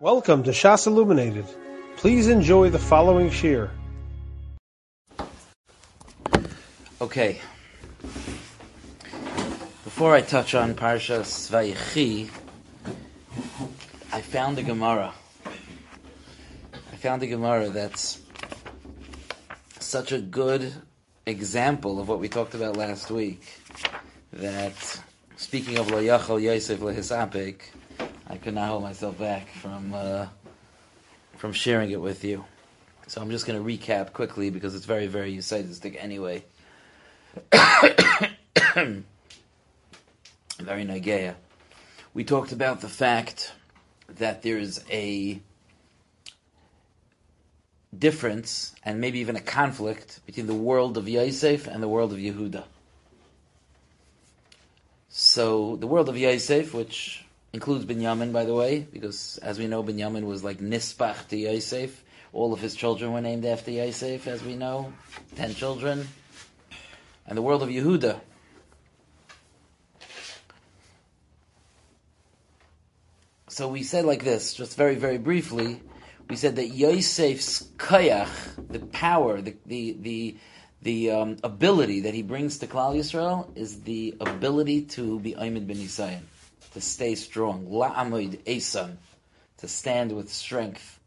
Welcome to Shas Illuminated. Please enjoy the following shir. Okay. Before I touch on Parshas Vayechi, I found a Gemara. I found a Gemara that's such a good example of what we talked about last week. That speaking of Lo Yachal Yosef Lehisapik, I could not hold myself back from uh, from sharing it with you. So I'm just going to recap quickly because it's very, very Yusaidistic anyway. very Nageya. We talked about the fact that there's a difference and maybe even a conflict between the world of Yosef and the world of Yehuda. So the world of Yosef, which includes Binyamin, by the way, because as we know, Binyamin was like Nispach to Yosef. All of his children were named after Yosef, as we know, ten children. And the world of Yehuda. So we said like this, just very, very briefly. We said that Yosef's kayach, the power, the the the, the um, ability that he brings to Klal Yisrael, is the ability to be Aymed ben Yisayan to stay strong. La'amid esan, to stand with strength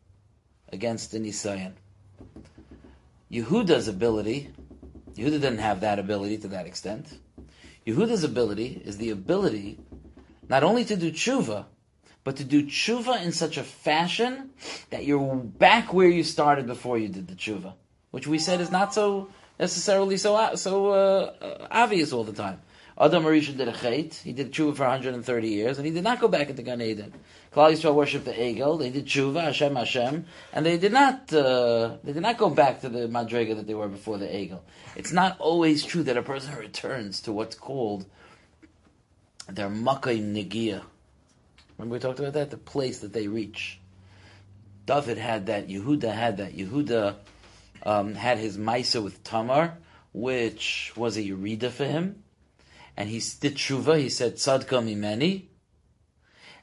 against the Nisayan. Yehuda's ability, Yehuda didn't have that ability to that extent. Yehuda's ability is the ability not only to do tshuva, but to do tshuva in such a fashion that you're back where you started before you did the tshuva, which we said is not so necessarily so so uh, obvious all the time. Adam Arisha did a chait. He did tshuva for 130 years, and he did not go back into Gan Eden. Klal Yisrael worshipped the Egel. They did tshuva, Hashem, Hashem, and they did not. Uh, they did not go back to the madrega that they were before the Egel. It's not always true that a person returns to what's called their makai negia. Remember we talked about that, the place that they reach. David had that. Yehuda had that. Yehuda um, had his Maisa with Tamar, which was a Yerida for him and he did tshuva. He said tzadka mimeni,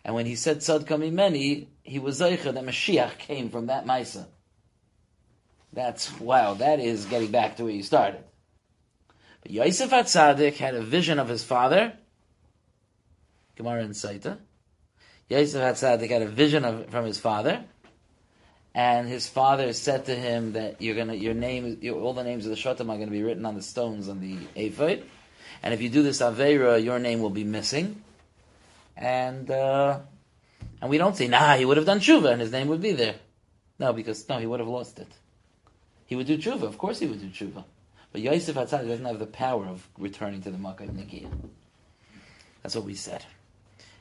and when he said tzadka mimeni, he was zeicha that Mashiach came from that Maisa. That's wow. That is getting back to where you started. But Yosef Atzadik had a vision of his father. Gemara and Saita. Yosef Atzadik had a vision of, from his father, and his father said to him that you're gonna your name, your, all the names of the Shotim are going to be written on the stones on the ephod and if you do this Avera, your name will be missing. And uh, and we don't say, nah, he would have done tshuva and his name would be there. No, because no, he would have lost it. He would do tshuva, of course he would do tshuva. But Yosef Hatzad doesn't have the power of returning to the Makkah Nikia. That's what we said.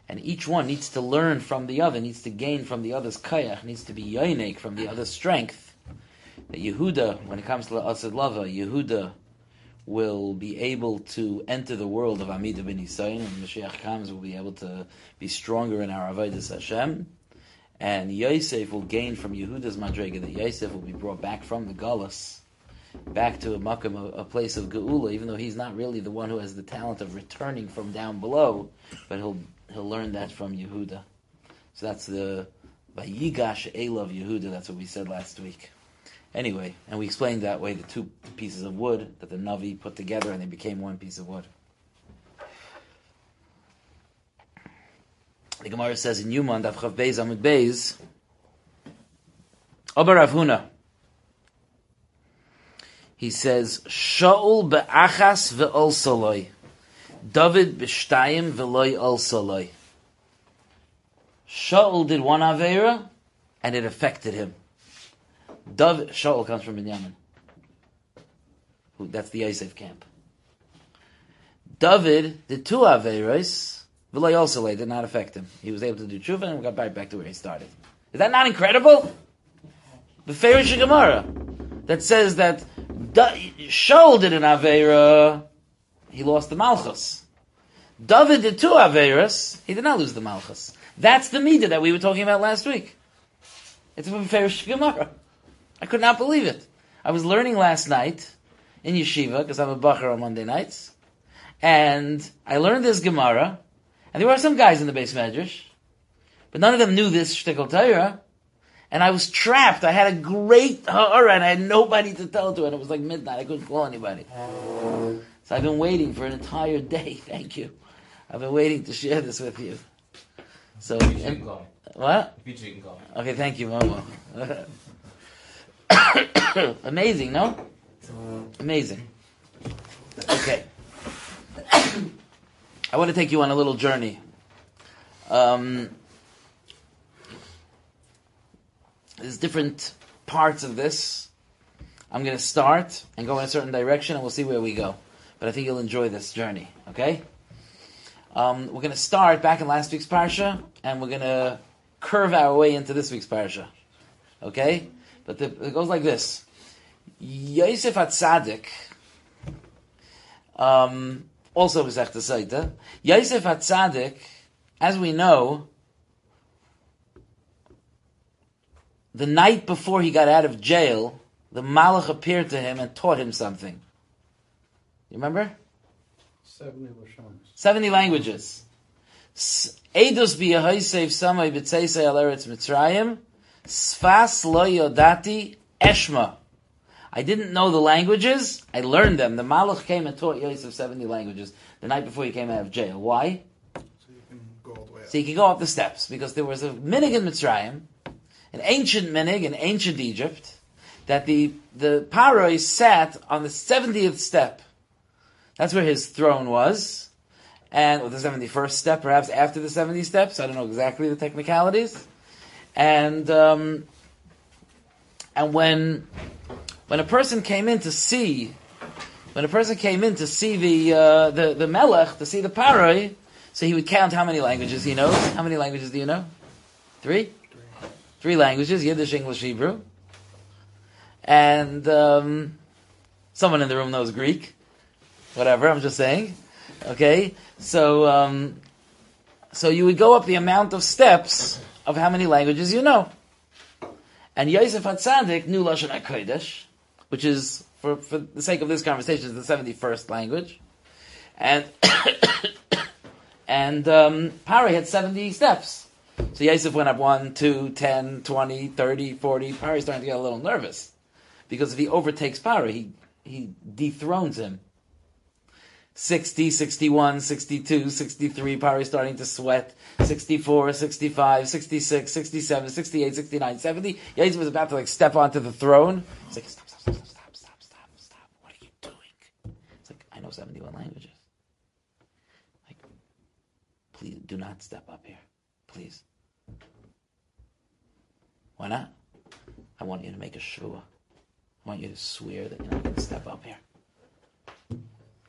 And each one needs to learn from the other, needs to gain from the other's kayach, needs to be yoinek from the other's strength. That Yehuda, when it comes to the Asad Lava, Yehuda will be able to enter the world of Amida ben Yisayin, when Mashiach comes, we'll be able to be stronger in our Avodah Hashem. And Yosef will gain from Yehuda's Madrega that Yosef will be brought back from the Gullus, back to a Makam, a, a place of Geula, even though he's not really the one who has the talent of returning from down below, but he'll he'll learn that from Yehuda. So that's the Vayigash Elav Yehuda, that's what we said last week. Anyway, and we explained that way the two pieces of wood that the Navi put together and they became one piece of wood. The Gemara says in Yuman, Davchav Beis Amud Beis, Ober Avhuna. He says, Shaul be'achas ve'ol soloi. David b'shtayim ve'loi ol soloi. Shaul did one Avera, and it affected him. David, Shaul comes from Binyamin. Who, that's the Yosef camp. David did two Averos, V'lay also did not affect him. He was able to do tshuva and got right back to where he started. Is that not incredible? The Farish Gemara that says that Shaul did an Avera, he lost the Malchus. David did two Averas, he did not lose the Malchus. That's the Midah that we were talking about last week. It's from Farish Gemara. I could not believe it. I was learning last night in yeshiva because I'm a bacher on Monday nights, and I learned this Gemara, and there were some guys in the beis medrash But none of them knew this shtickle Torah. And I was trapped. I had a great ha'ara and I had nobody to tell to. And it was like midnight. I couldn't call anybody. So I've been waiting for an entire day. Thank you. I've been waiting to share this with you. So, and, what? Okay, thank you, Momo. Amazing, no? Amazing. Okay. I want to take you on a little journey. Um, there's different parts of this. I'm going to start and go in a certain direction, and we'll see where we go. But I think you'll enjoy this journey. Okay? Um, we're going to start back in last week's parsha, and we're going to curve our way into this week's parsha. Okay? But the, it goes like this: Yosef Atzadik, um, also Besech Saita, Yosef Atzadik, as we know, the night before he got out of jail, the Malach appeared to him and taught him something. You remember? 70 Lashonis. 70 languages. Eidos b'yahoisev samay b'tzeisei al eretz Mitzrayim, sfas lo yodati eshma. I didn't know the languages, I learned them. The Malach came and taught Yosef 70 languages the night before he came out of jail. Why? So you can go all the way up. So he could go up the steps, because there was a minig in Mitzrayim, an ancient minig in ancient Egypt, that the, the Paroi sat on the 70th step. That's where his throne was. And with the 71st step, perhaps after the 70 steps, I don't know exactly the technicalities. And, um, and when, when a person came in to see, when a person came in to see the, uh, the, the Melech, to see the Paroi, so he would count how many languages he knows. How many languages do you know? Three? Three languages, Yiddish, English, Hebrew. And, um, someone in the room knows Greek. Whatever, I'm just saying. Okay? So, um, so you would go up the amount of steps of how many languages you know. And Yosef Hatzadik knew Lashon HaKodesh, which is, for, for the sake of this conversation, is the 71st language. And, and, um, Pari had 70 steps. So Yosef went up 1, 2, 10, 20, 30, 40. Pari's starting to get a little nervous. Because if he overtakes Pari, he, he dethrones him. 60, 61, 62, 63, Pari starting to sweat, 64, 65, 66, 67, 68, 69, 70. Yosef was about to like step onto the throne. He's like, stop, stop, stop, stop, stop, stop, stop. What are you doing? It's like, I know 71 languages. Like, please do not step up here. Please. Why not? I want you to make a shvua. I want you to swear that you're not going to step up here.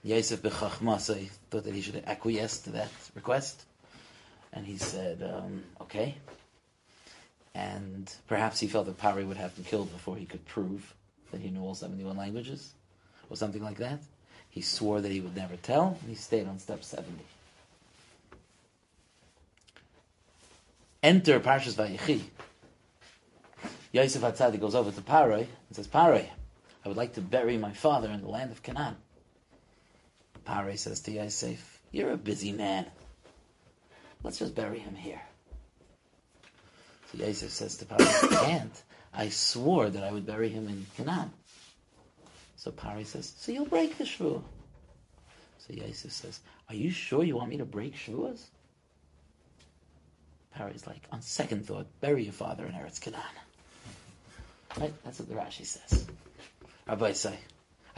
Yosef b'chachmasai thought that he should acquiesce to that request, and he said, um, "Okay." And perhaps he felt that Pari would have him killed before he could prove that he knew all seventy-one languages, or something like that. He swore that he would never tell, and he stayed on step seventy. Enter Parshas Vayechi. Yosef Hatzadi goes over to Paroi and says, Paroi, I would like to bury my father in the land of Canaan. Pare says to Yosef, You're a busy man. Let's just bury him here. So Yosef says to Pare, I can't. I swore that I would bury him in Canaan. So Pare says, So you'll break the shvuah. So Yosef says, Are you sure you want me to break shvuahs? Pare's like, On second thought, bury your father in Eretz Canaan. Right? That's what the Rashi says. Rabbi say,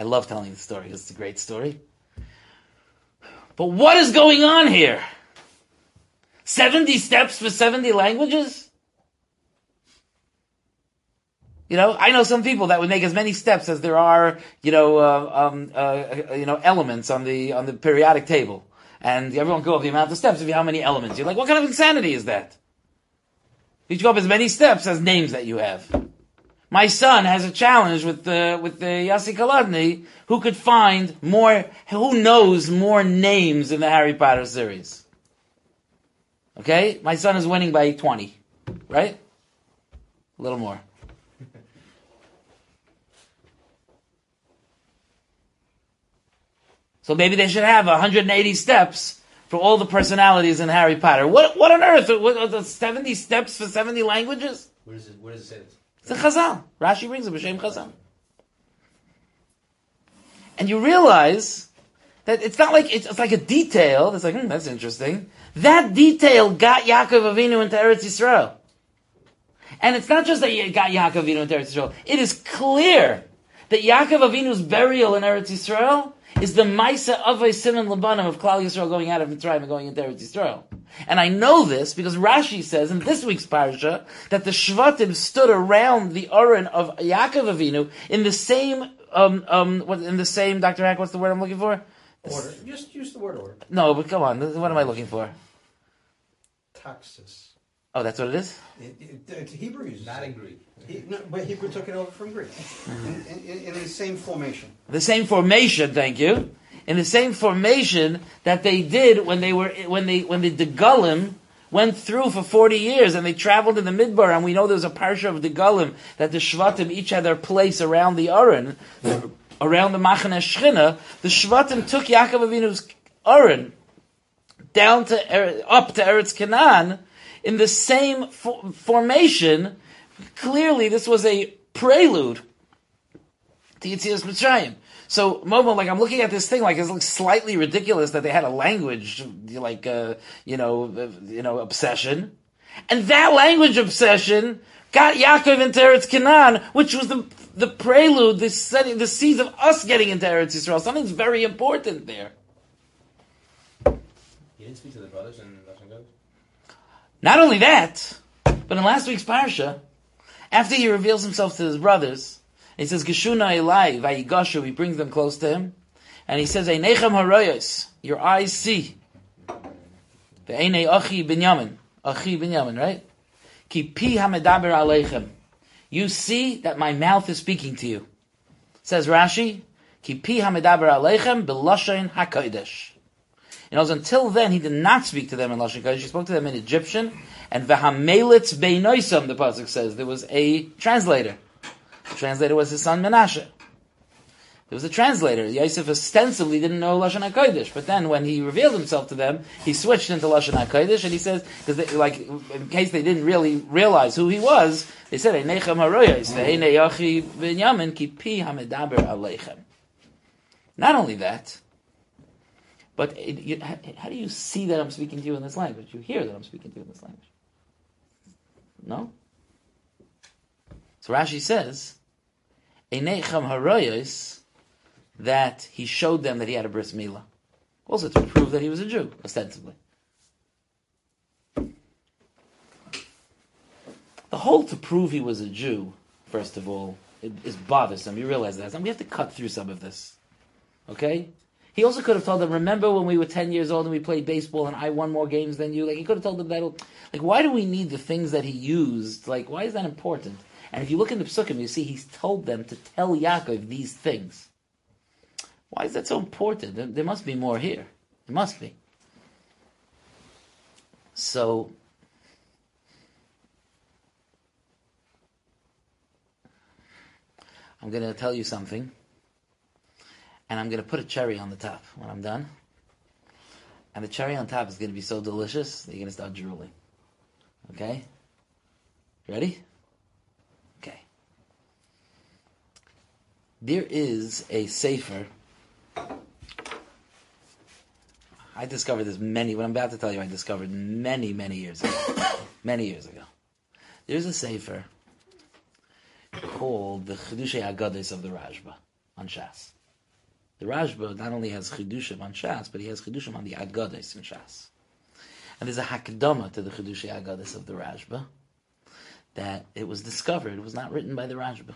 I love telling the story it's a great story. But what is going on here? 70 steps for 70 languages? You know, I know some people that would make as many steps as there are, you know, uh, um, uh, you know, elements on the on the periodic table, and everyone go up the amount of steps you how many elements. You're like, what kind of insanity is that? You go up as many steps as names that you have. My son has a challenge with the with the Yassi Kaladni, who could find more, who knows more names in the Harry Potter series. Okay, my son is winning by twenty, right? A little more. So maybe they should have 180 steps for all the personalities in Harry Potter. What, what on earth? What, what, the 70 steps for 70 languages? Where does it, where does it say this? It's Chazal. Rashi brings it, B'Shem Chazal. And you realize that it's not like, it's, it's like a detail. It's like, hmm, that's interesting. That detail got Yaakov Avinu into Eretz Yisrael. And it's not just that it got Yaakov Avinu into Eretz Yisrael. It is clear that Yaakov Avinu's burial in Eretz Yisrael is the Maisa of a Simon Labanim of Klal Yisrael going out of Mitzrayim and going into Eretz Yisrael. And I know this because Rashi says in this week's parsha that the Shvatim stood around the Oren of Yaakov Avinu in the same, um, um, what, in the same, Dr. Hack, what's the word I'm looking for? Order. Just use the word order. No, but come on, what am I looking for? Taxis. Oh, that's what it is? It, it, it, Hebrew uses Not in Greek. He, no, but Hebrew took it over from Greek. In, in, in the same formation. The same formation, thank you. In the same formation that they did when they were, when they, when the Degulim went through for 40 years and they traveled in the Midbar and we know there's a parsha of Degulim that the Shvatim each had their place around the Aron, around the Machane Shchina. The Shvatim took Yaakov Avinu's Aron down to, Er- up to Eretz Canaan in the same fo- formation. Clearly this was a prelude to Yitzias Mitzrayim. So, Momo, like, I'm looking at this thing, like, it looks slightly ridiculous that they had a language, like, uh, you know, uh, you know, obsession. And that language obsession got Yaakov into Eretz Canaan, which was the, the prelude, the setting, the seeds of us getting into Eretz Yisrael. Something's very important there. He didn't speak to the brothers Goat? Not only that, but in last week's parsha, after he reveals himself to his brothers, he says, Geshuna Elai, Vayigashu, he brings them close to him, and he says, Einechem haroyos, your eyes see. The Einei Achi Binyamin, Achi Binyamin, right? Ki pi hamedaber aleichem. You see that my mouth is speaking to you. Says Rashi, Ki pi hamedaber aleichem b'loshain hakodesh. You know, until then, he did not speak to them in Lashon Kodesh. He spoke to them in Egyptian. And v'hamelitz beinoisam, the pasuk says, there was a translator. The translator was his son Menashe. There was a translator. Yosef ostensibly didn't know Lashon HaKodesh, but then when he revealed himself to them, he switched into Lashon HaKodesh, and he says, because like, in case they didn't really realize who he was, they said, Einechem haroyos, ve'einei yochi binyamin, ki pi hamedaber aleichem. Not only that, but it, you, how, how do you see that I'm speaking to you in this language? You hear that I'm speaking to you in this language. No? So Rashi says, Einechem haroyos, that he showed them that he had a bris milah. Also to prove that he was a Jew, ostensibly. The whole to prove he was a Jew, first of all, is bothersome. You realize that. And we have to cut through some of this. Okay? He also could have told them, remember when we were 10 years old and we played baseball and I won more games than you? Like, he could have told them that. Like, why do we need the things that he used? Like, why is that important? And if you look in the psukim, you see he's told them to tell Yaakov these things. Why is that so important? There, there must be more here. There must be. So, I'm going to tell you something, and I'm going to put a cherry on the top when I'm done. And the cherry on top is going to be so delicious that you're going to start drooling. Okay? Ready? Okay. There is a safer. I discovered this many, what I'm about to tell you, I discovered many, many years ago. many years ago. There's a safer called the Chidushei Agados of the Rashba on Shas. The Rashba not only has Chidushim on Shas, but he has Chidushim on the Agados in Shas. And there's a Hakdama to the Chidushei Agados of the Rashba that it was discovered, it was not written by the Rashba.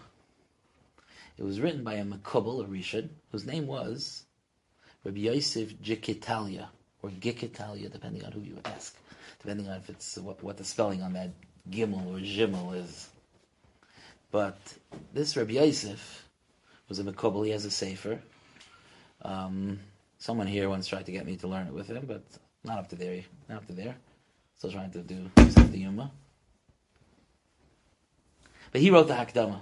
It was written by a Makubal, a Rishon, whose name was Rabbi Yosef Gikitalia, or Gikitalia, depending on who you ask, depending on if it's what, what the spelling on that Gimel or Jimel is. But this Rabbi Yosef was a Makubal, he has a Sefer. Um, someone here once tried to get me to learn it with him, but not up to there. Not up to there. Still trying to do the Yuma. But he wrote the Hakdama.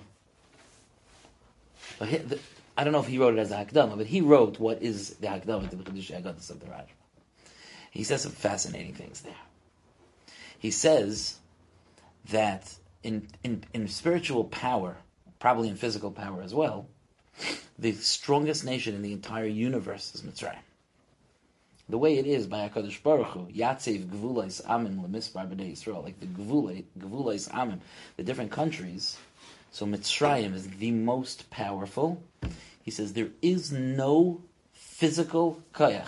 But he, the, I don't know if he wrote it as a Hakdama, but he wrote what is the Hakdama to the Chedush Agadas of the Rashba. He says some fascinating things there. He says that in, in, in spiritual power, probably in physical power as well, the strongest nation in the entire universe is Mitzrayim. The way it is by HaKadosh Baruch Hu, Yatzev Gvulais Amim Lemisbar B'nai Yisrael, like the Gvulais, Amim, the different countries. So Mitzrayim is the most powerful. He says there is no physical koyach.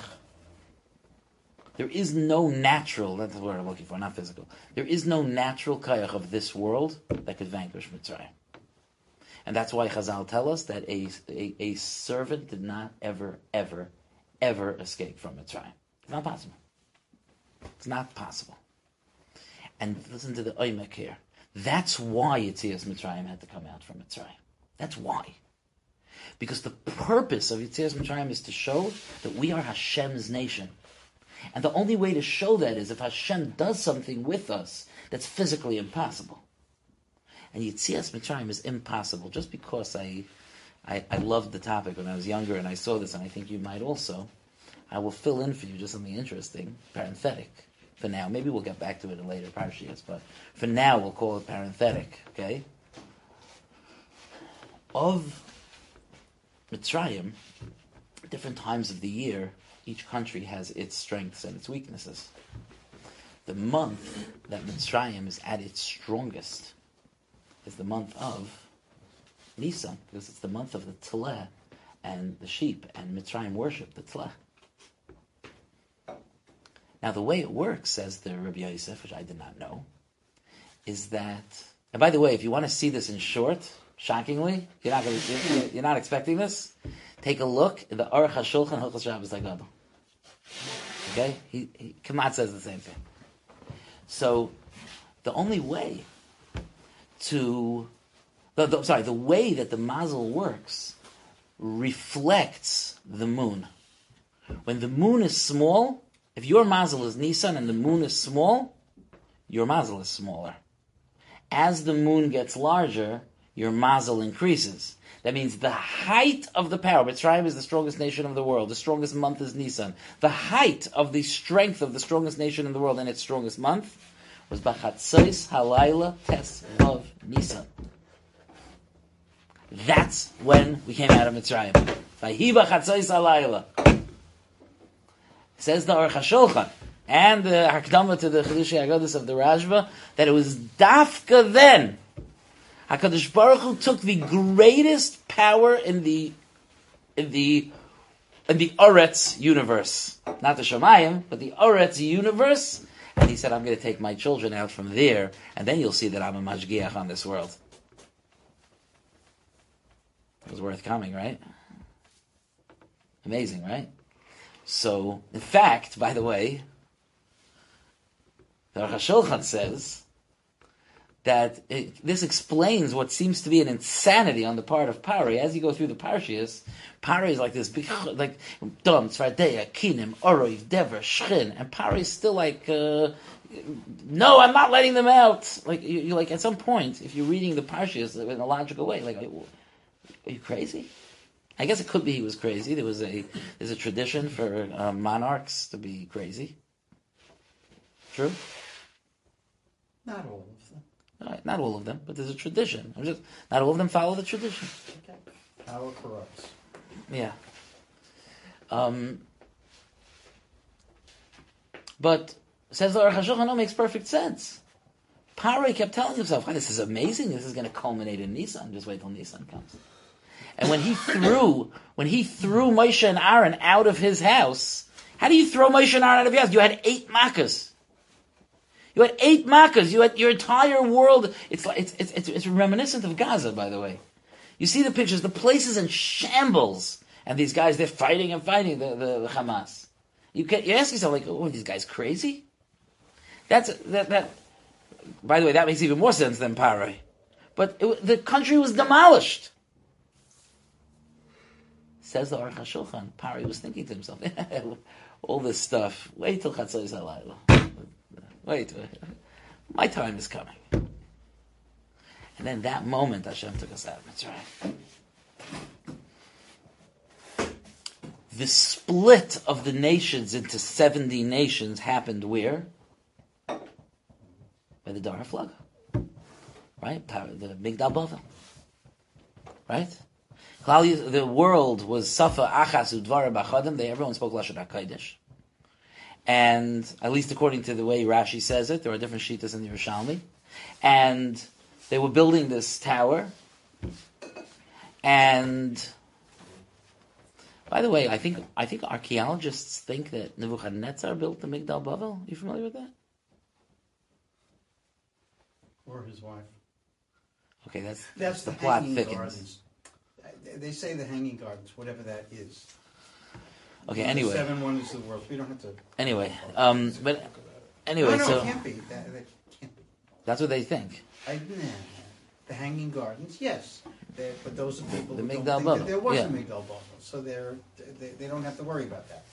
There is no natural, that's word I'm looking for, not physical. There is no natural koyach of this world that could vanquish Mitzrayim. And that's why Chazal tell us that a, a, a servant did not ever, ever, ever escape from Mitzrayim. It's not possible. It's not possible. And listen to the Oymek here. That's why Yitzias Mitzrayim had to come out from Mitzrayim. That's why. Because the purpose of Yitzias Mitzrayim is to show that we are Hashem's nation. And the only way to show that is if Hashem does something with us that's physically impossible. And Yitzias Mitzrayim is impossible just because I, I, I loved the topic when I was younger and I saw this, and I think you might also. I will fill in for you just something interesting, parenthetic, for now. Maybe we'll get back to it in later parshiyas, but for now we'll call it parenthetic, okay? Of Mitzrayim, different times of the year, each country has its strengths and its weaknesses. The month that Mitzrayim is at its strongest is the month of Nisan, because it's the month of the Tleh and the sheep, and Mitzrayim worship the Tleh. Now, the way it works, says the Rabbi Yosef, which I did not know, is that, and by the way, if you want to see this in short, shockingly, you're not, going to, you're not expecting this, take a look in the Aruch HaShulchan Hilchos Shabbos Agadol. Okay? He, he, Kamat says the same thing. So, the only way to, the, the, sorry, the way that the mazel works reflects the moon. When the moon is small, if your mazel is Nisan and the moon is small, your mazel is smaller. As the moon gets larger, your mazel increases. That means the height of the power. Mitzrayim is the strongest nation of the world. The strongest month is Nisan. The height of the strength of the strongest nation in the world in its strongest month was Bachatzos Halayla Tes of Nisan. That's when we came out of Mitzrayim. Vahi Bachatzos Halayla. Says the Aruch HaShulchan and the Hakdama to the Chedushei Agadis of the Rashba that it was Dafka then. Hakadosh Baruch Hu took the greatest power in the in the in the Oretz universe, not the Shemayim, but the Oretz universe, and he said, "I'm going to take my children out from there, and then you'll see that I'm a mashgiach on this world." It was worth coming, right? Amazing, right? So, in fact, by the way, the Aruch HaShulchan says that it, this explains what seems to be an insanity on the part of Pari. As you go through the Parshias, Pari is like this big, like, Dom, Tzvardeya, Kinim, Oroiv, Dever, Shchin, and Pari is still like, uh, no, I'm not letting them out. Like, you, you like, at some point, if you're reading the Parshias in a logical way, like, are you crazy? I guess it could be he was crazy. There was a there's a tradition for uh, monarchs to be crazy. True. Not all. All right, not all of them, but there's a tradition. I'm just not all of them follow the tradition. Power corrupts. Yeah. Um, but says the Aruch HaShulchan, no, makes perfect sense. Pari kept telling himself, "This is amazing. This is going to culminate in Nissan. Just wait till Nissan comes." And when he threw, when he threw Moshe and Aaron out of his house, how do you throw Moshe and Aaron out of your house? You had eight makas. You had eight makas. You had your entire world. It's like it's, it's it's reminiscent of Gaza, by the way. You see the pictures. The place is in shambles, and these guys they're fighting and fighting the, the, the Hamas. You can you ask yourself like, oh, are these guys crazy? That's that that. By the way, that makes even more sense than Paray. But it, the country was demolished. Says the Aruch HaShulchan, Pari was thinking to himself, all this stuff, wait till Chatzos HaLayla. Wait, my time is coming. And then that moment, Hashem took us out of Mitzrayim. The split of the nations into 70 nations happened where? By the Dar Flag. Right? The Migdal Bavel. Right? The world was Safa Achas Udvara Bachadim. They everyone spoke Lashon HaKodesh. And at least according to the way Rashi says it, there are different shitas in the Yerushalmi. And they were building this tower. And by the way, I think I think archaeologists think that Nebuchadnezzar built the Migdal Bavel. Are you familiar with that? Or his wife. Okay, that's That's the, the plot thickens. gardens. They- They say the hanging gardens, whatever that is. Okay, anyway, Seven wonders of the world. We don't have to. anyway, um, but anyway, no, no, so it can't be. That, that can't be. that's what they think. I, nah, the hanging gardens, yes. They're- But those are people The who Migdal don't think that there was yeah. a Migdal Bavel. So they're, they, they don't have to worry about that.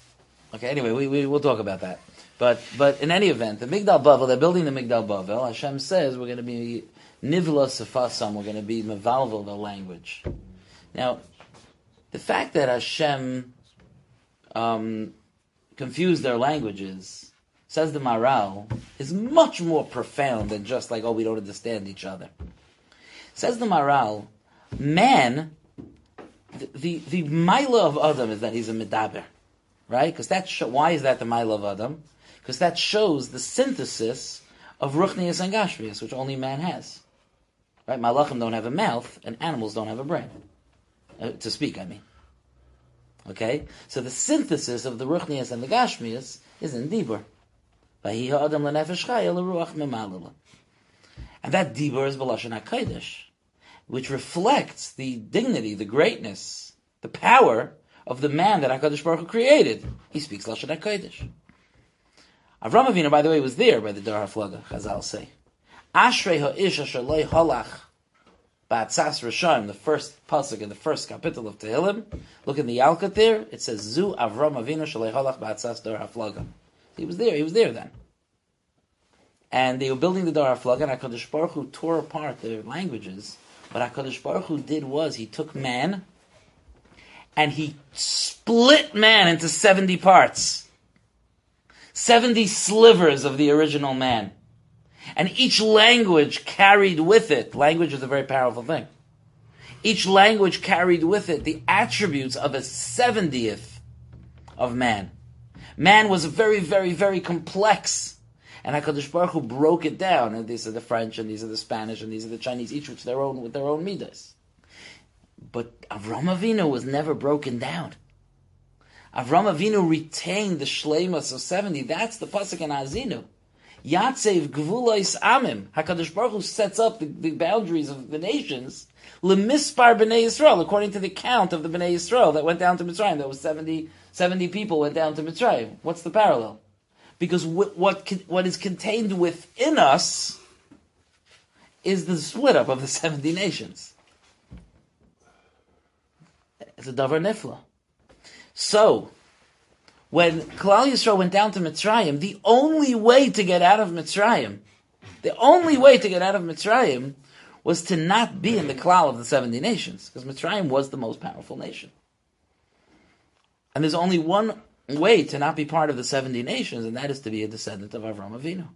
Okay, anyway, we, we, we'll talk about that. But, but in any event, the Migdal Bavel, they're building the Migdal Bavel. Hashem says we're going to be Nivla Sefasam, we're going to be Mevalvel, the language. Now, the fact that Hashem um, confused their languages, says the Maharal, is much more profound than just like, oh, we don't understand each other. Says the Maharal, man, the, the, the Mila of Adam is that he's a Medaber right? Because that's, sho- why is that the Mile of Adam? Because that shows the synthesis of Ruchnias and Gashmias, which only man has. Right? Malachim don't have a mouth, and animals don't have a brain. Uh, to speak, I mean. Okay? So the synthesis of the Ruchnias and the Gashmias is in Dibur. And that Dibur is Balashon HaKadosh, which reflects the dignity, the greatness, the power of the man that HaKadosh Baruch Hu created. He speaks Lashon HaKodesh. Avram Avinu, by the way, was there by the Dar HaFlaga, Chazal say. Ashrei ha'ish asher loy halach ba'atzas Rishayim, the first pasuk in the first capital of Tehillim. Look in the Yalkut there, it says, Zu Avram Avinu shalei halach ba'atzas Dar HaFlaga. He was there, he was there then. And they were building the Dar HaFlaga, and HaKadosh Baruch Hu tore apart their languages. What HaKadosh Baruch Hu did was, he took man, and he split man into 70 parts. 70 slivers of the original man. And each language carried with it, language is a very powerful thing. Each language carried with it the attributes of a 70th of man. Man was very, very, very complex. And HaKadosh Baruch Hu broke it down. And these are the French, and these are the Spanish, and these are the Chinese, each with their own, with their own midas. But Avram Avinu was never broken down. Avram Avinu retained the shleimus of 70. That's the pasuk in Azinu. Yatsev gvulois amim. Hakadosh Baruch Hu sets up the, the boundaries of the nations. Lemispar b'nei Yisrael, according to the count of the b'nei Yisrael that went down to Mitzrayim. That was 70, 70 people went down to Mitzrayim. What's the parallel? Because what what, what is contained within us is the split up of the 70 nations. It's a davar nifla. So, when Klal Yisrael went down to Mitzrayim, the only way to get out of Mitzrayim, the only way to get out of Mitzrayim was to not be in the Klal of the 70 nations, because Mitzrayim was the most powerful nation. And there's only one way to not be part of the 70 nations, and that is to be a descendant of Avram Avinu.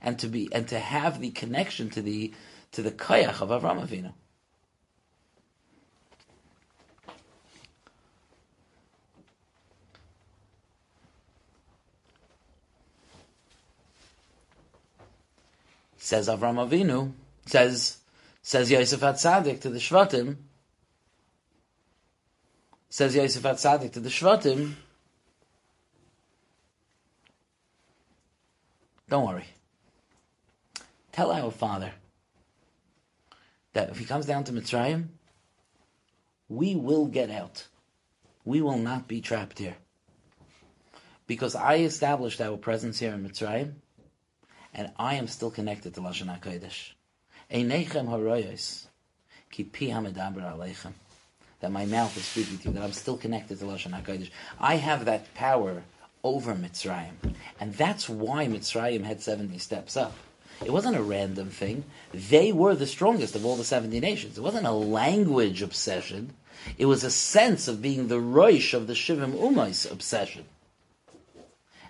And to be, and to have the connection to the, to the Kayach of Avram Avinu. Says Avram Avinu, says says Yosef Atzadik to the Shvatim, says Yosef Atzadik to the Shvatim, don't worry. Tell our father that if he comes down to Mitzrayim, we will get out. We will not be trapped here. Because I established our presence here in Mitzrayim, and I am still connected to Lashon HaKodesh. Einechem haroyos, ki pi hamedaber aleichem. That my mouth is speaking to you, that I'm still connected to Lashon HaKodesh. I have that power over Mitzrayim. And that's why Mitzrayim had 70 steps up. It wasn't a random thing. They were the strongest of all the 70 nations. It wasn't a language obsession. It was a sense of being the roish of the Shivim Umais obsession.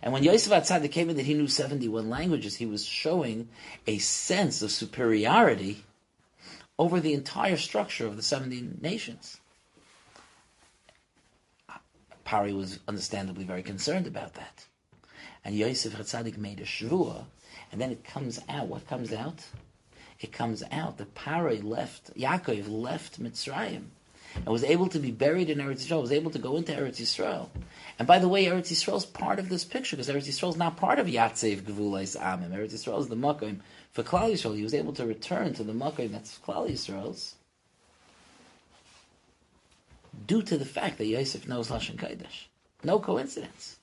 And when Yosef Atzadik came in that he knew 71 languages, he was showing a sense of superiority over the entire structure of the 70 nations. Pari was understandably very concerned about that. And Yosef Hatzadik made a shvua, and then it comes out. What comes out? It comes out that Pari left, Yaakov left Mitzrayim, and was able to be buried in Eretz Yisrael, was able to go into Eretz Yisrael. And by the way, Eretz Yisrael is part of this picture, because Eretz Yisrael is not part of Yatsev Gevulais Amim. Eretz Yisrael is the Makkah for Klal Yisrael. He was able to return to the Makkah that's Klal Yisrael's due to the fact that Yosef knows Lashon Kodesh. No coincidence.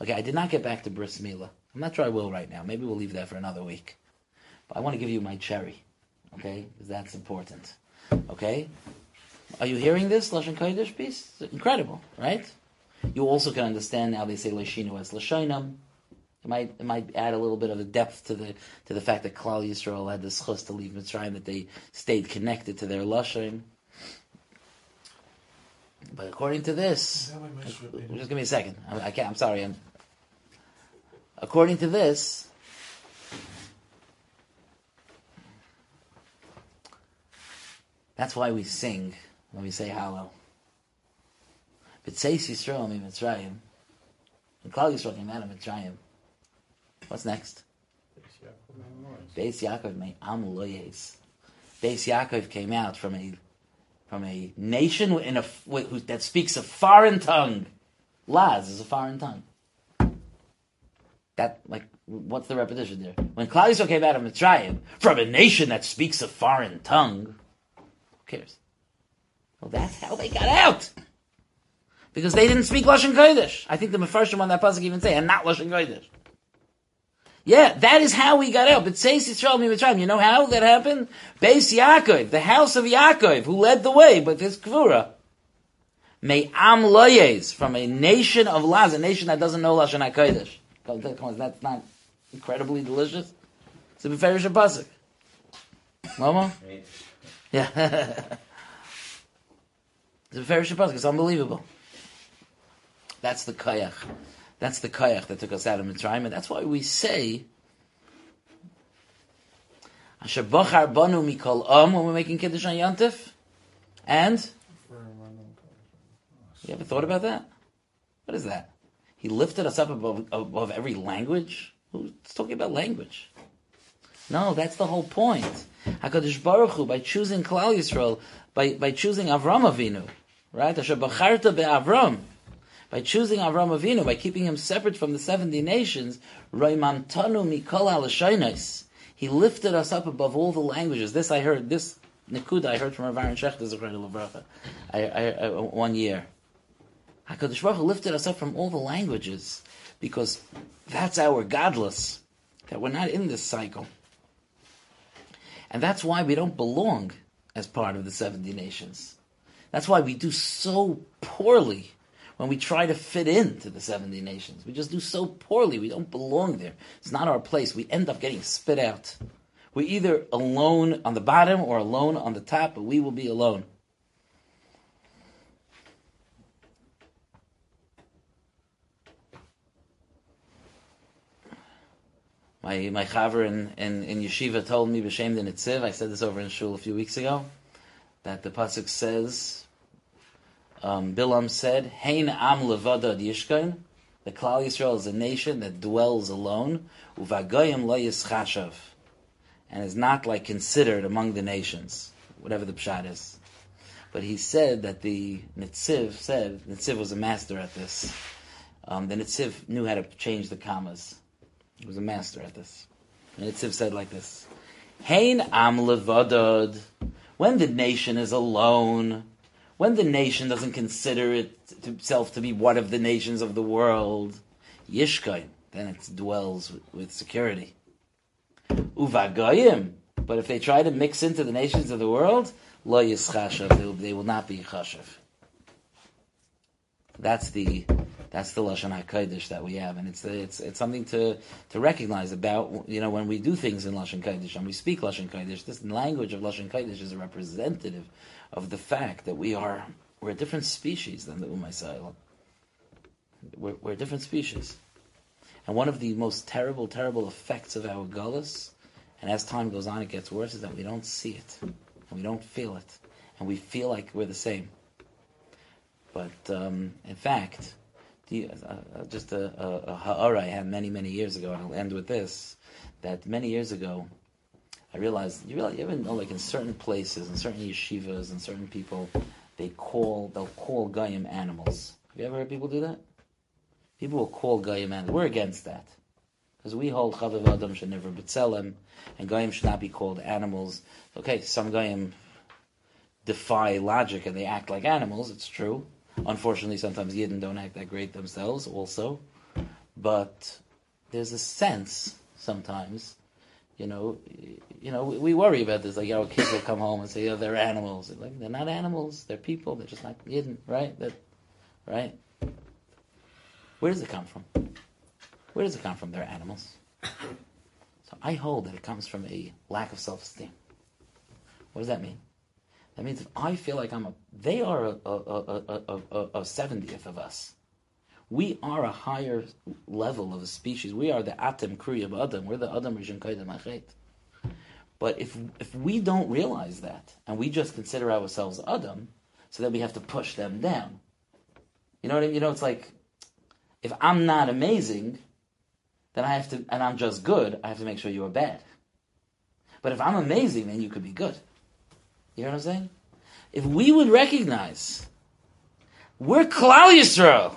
Okay, I did not get back to Bris Mila. I'm not sure I will right now. Maybe we'll leave that for another week. But I want to give you my cherry, okay? That's important. Okay? Are you hearing this Lashon Kodesh piece? It's incredible, right? You also can understand now they say Lashinu as Lashoinam. It might it might add a little bit of a depth to the to the fact that Klal Yisrael had the schus to leave Mitzrayim that they stayed connected to their lashon. But according to this, just give me a second. I, I can't. I'm sorry. I'm, according to this, that's why we sing when we say Hallel. But B'tzeis Yisrael mi Mitzrayim. And Klal Yisrael came out of Mitzrayim. What's next? Beis Yaakov made Am Loyes. Beis Yaakov came out from a from a nation in a who, that speaks a foreign tongue. Laz is a foreign tongue. That like what's the repetition there? When Klal came out of Mitzrayim from a nation that speaks a foreign tongue, cares? Well, that's how they got out. Because they didn't speak Lashon Kodesh. I think the Mefarshim on that pasuk even say, and not Lashon Kodesh. Yeah, that is how we got out. But says Yisrael Mitzrayim. You know how that happened? Beis Yaakov, the house of Yaakov, who led the way, but his kvura. May Am Loyes, from a nation of Laz, a nation that doesn't know Lashon HaKodesh. That's not incredibly delicious? It's a Beferish Pasuk. Mama? Yeah. it's a Beferish Pasuk. It's unbelievable. That's the Kayach. That's the kayach that took us out of Mitzrayim, and that's why we say Asher Bachar Banu Mikol Om when we're making Kiddush on Yantif. And you ever thought about that? What is that? He lifted us up above, above every language. Who's talking about language? No, that's the whole point. Hakadosh Baruch Hu, by choosing Klal Yisrael, by by choosing Avram Avinu, right? Asher Bacharta beAvram by choosing Avram Avinu, by keeping him separate from the 70 nations, Raimantanu Mikol Alashainis. He lifted us up above all the languages. This I heard, this Nikuda I heard from Rav Aaron Shechter, Zechariah Levracha, I, I, I, one year. HaKadosh Baruch Hu lifted us up from all the languages because that's our godless, that we're not in this cycle. And that's why we don't belong as part of the 70 nations. That's why we do so poorly when we try to fit into the 70 nations. We just do so poorly. We don't belong there. It's not our place. We end up getting spit out. We're either alone on the bottom or alone on the top, but we will be alone. My my chaver in, in, in yeshiva told me b'shem the nitziv. I said this over in shul a few weeks ago. That the pasuk says um, Bilam said, Hein am levada yishkain. The Klal Yisrael is a nation that dwells alone. Uvagoyim lo yischashav. And is not like considered among the nations, whatever the pshat is. But he said that the Nitziv said, Nitziv was a master at this. Um, the Nitziv knew how to change the commas. He was a master at this. The Nitziv said like this, Hein am levadod. When the nation is alone, when the nation doesn't consider itself to be one of the nations of the world, Yishkain, then it dwells with, with security. Uvagayim, but if they try to mix into the nations of the world, lo yischashav, they will not be chashav. That's the that's the lashon hakodesh that we have, and it's it's it's something to to recognize about you know when we do things in lashon kodesh and we speak lashon kodesh. This language of lashon kodesh is a representative of the fact that we are we're a different species than the umaysayil. We're, we're a different species, and one of the most terrible terrible effects of our gullus, and as time goes on, it gets worse, is that we don't see it and we don't feel it, and we feel like we're the same. But um, in fact, the, uh, uh, just a, a, a ha'ara I had many, many years ago, and I'll end with this, that many years ago, I realized, you realize, you ever know, like in certain places, in certain yeshivas, and certain people, they call, they'll call Goyim animals. Have you ever heard people do that? People will call Goyim animals. We're against that. Because we hold Chaviv Adam should never betzelem, and Goyim should not be called animals. Okay, some Goyim defy logic and they act like animals, it's true. Unfortunately, sometimes Yidden don't act that great themselves also. But there's a sense sometimes, you know, you know, we, we worry about this. Like our kids will come home and say, "Oh, they're animals." Like they're not animals. They're people. They're just not Yidden, right? That, right? Where does it come from? Where does it come from? They're animals. So I hold that it comes from a lack of self-esteem. What does that mean? That means if I feel like I'm a, they are a, a, a, a, a, a 70th of us. We are a higher level of a species. We are the Atem Kriyab Adam. We're the Adam Rishon Kaidem Achet. But if, if we don't realize that, and we just consider ourselves Adam, so that we have to push them down. You know what I mean? You know, it's like, if I'm not amazing, then I have to, and I'm just good, I have to make sure you are bad. But if I'm amazing, then you could be good. You know what I'm saying? If we would recognize we're Klal Yisrael,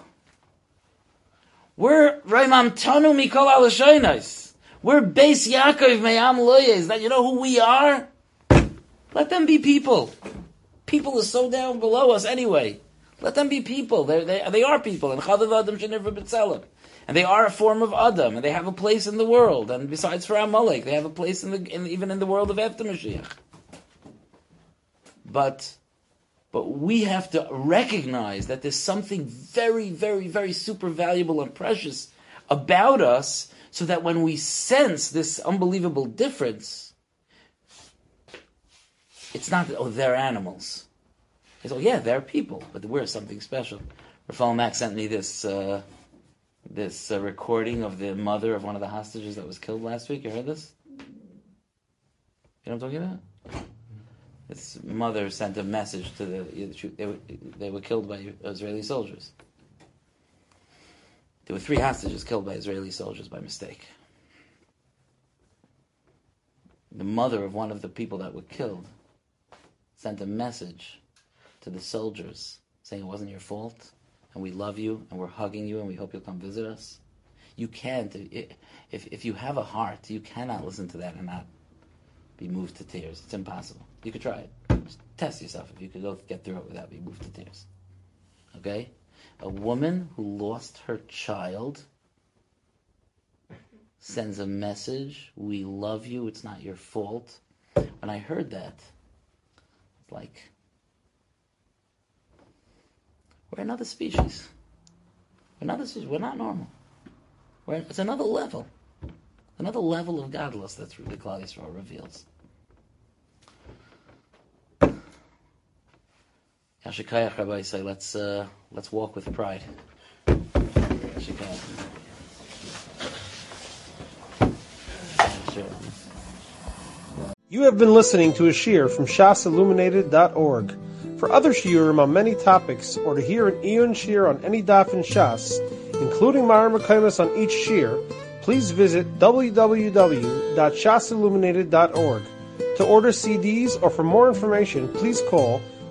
we're Romamtanu Mikol Alashoinos, we're Beis Yaakov Me'am Loyes, that you know who we are? Let them be people. People are so down below us anyway. Let them be people. They're, they they are people. And Chadav Adam b'tzelem. And they are a form of Adam, and they have a place in the world. And besides for Amalek, they have a place in the in, even in the world of Efta Mashiach. But but we have to recognize that there's something very, very, very super valuable and precious about us, so that when we sense this unbelievable difference, it's not that, oh, they're animals. It's, oh, yeah, they're people, but we're something special. Rafael Mack sent me this, uh, this uh, recording of the mother of one of the hostages that was killed last week. You heard this? You know what I'm talking about? His mother sent a message to the. They were, they were killed by Israeli soldiers. There were three hostages killed by Israeli soldiers by mistake. The mother of one of the people that were killed sent a message to the soldiers saying it wasn't your fault and we love you and we're hugging you and we hope you'll come visit us. You can't, if, if you have a heart, you cannot listen to that and not be moved to tears. It's impossible. You could try it. Just test yourself if you could go get through it without being moved to tears. Okay? A woman who lost her child sends a message, we love you, it's not your fault. When I heard that, it's like, we're another species. We're another species. We're not normal. We're, it's another level. Another level of godless that's really Klal Yisrael reveals. Yasher koach, Rabbi let's uh, let's walk with pride. Yasher koach. You have been listening to a shiur from shasilluminated.org. For other shiurim on many topics, or to hear an iyun shiur on any daf in Shas, including mareh mekomos on each shiur, please visit www.shasilluminated.org. To order CDs or for more information, please call